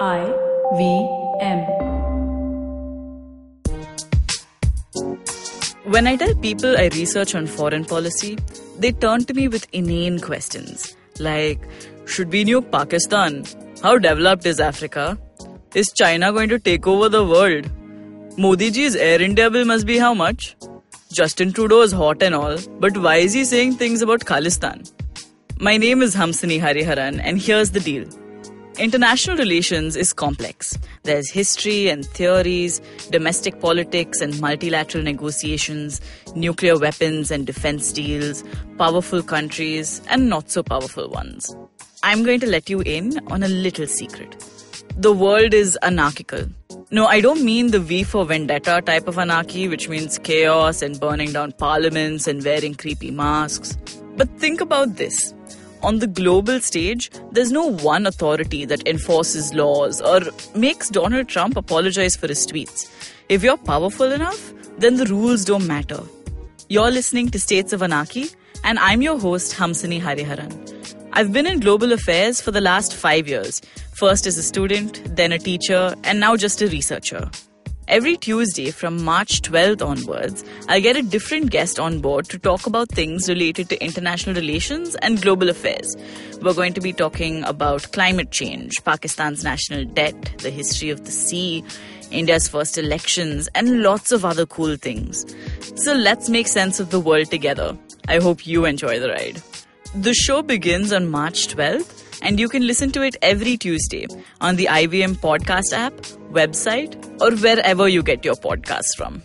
I V M. When I tell people I research on foreign policy, they turn to me with inane questions like Should we nuke Pakistan? How developed is Africa? Is China going to take over the world? Modi ji's Air India bill must be how much? Justin Trudeau is hot and all, but why is he saying things about Khalistan? My name is Hamsini Hariharan, and here's the deal. International relations is complex. There's history and theories, domestic politics and multilateral negotiations, nuclear weapons and defense deals, powerful countries and not so powerful ones. I'm going to let you in on a little secret. The world is anarchical. No, I don't mean the V for Vendetta type of anarchy, which means chaos and burning down parliaments and wearing creepy masks. But think about this on the global stage, there's no one authority that enforces laws or makes Donald Trump apologize for his tweets. If you're powerful enough, then the rules don't matter. You're listening to States of Anarchy, and I'm your host, Hamsini Hariharan. I've been in global affairs for the last five years, first as a student, then a teacher, and now just a researcher. Every Tuesday from March 12th onwards, I'll get a different guest on board to talk about things related to international relations and global affairs. We're going to be talking about climate change, Pakistan's national debt, the history of the sea, India's first elections, and lots of other cool things. So let's make sense of the world together. I hope you enjoy the ride. The show begins on March 12th and you can listen to it every Tuesday on the IVM podcast app, website, or wherever you get your podcast from.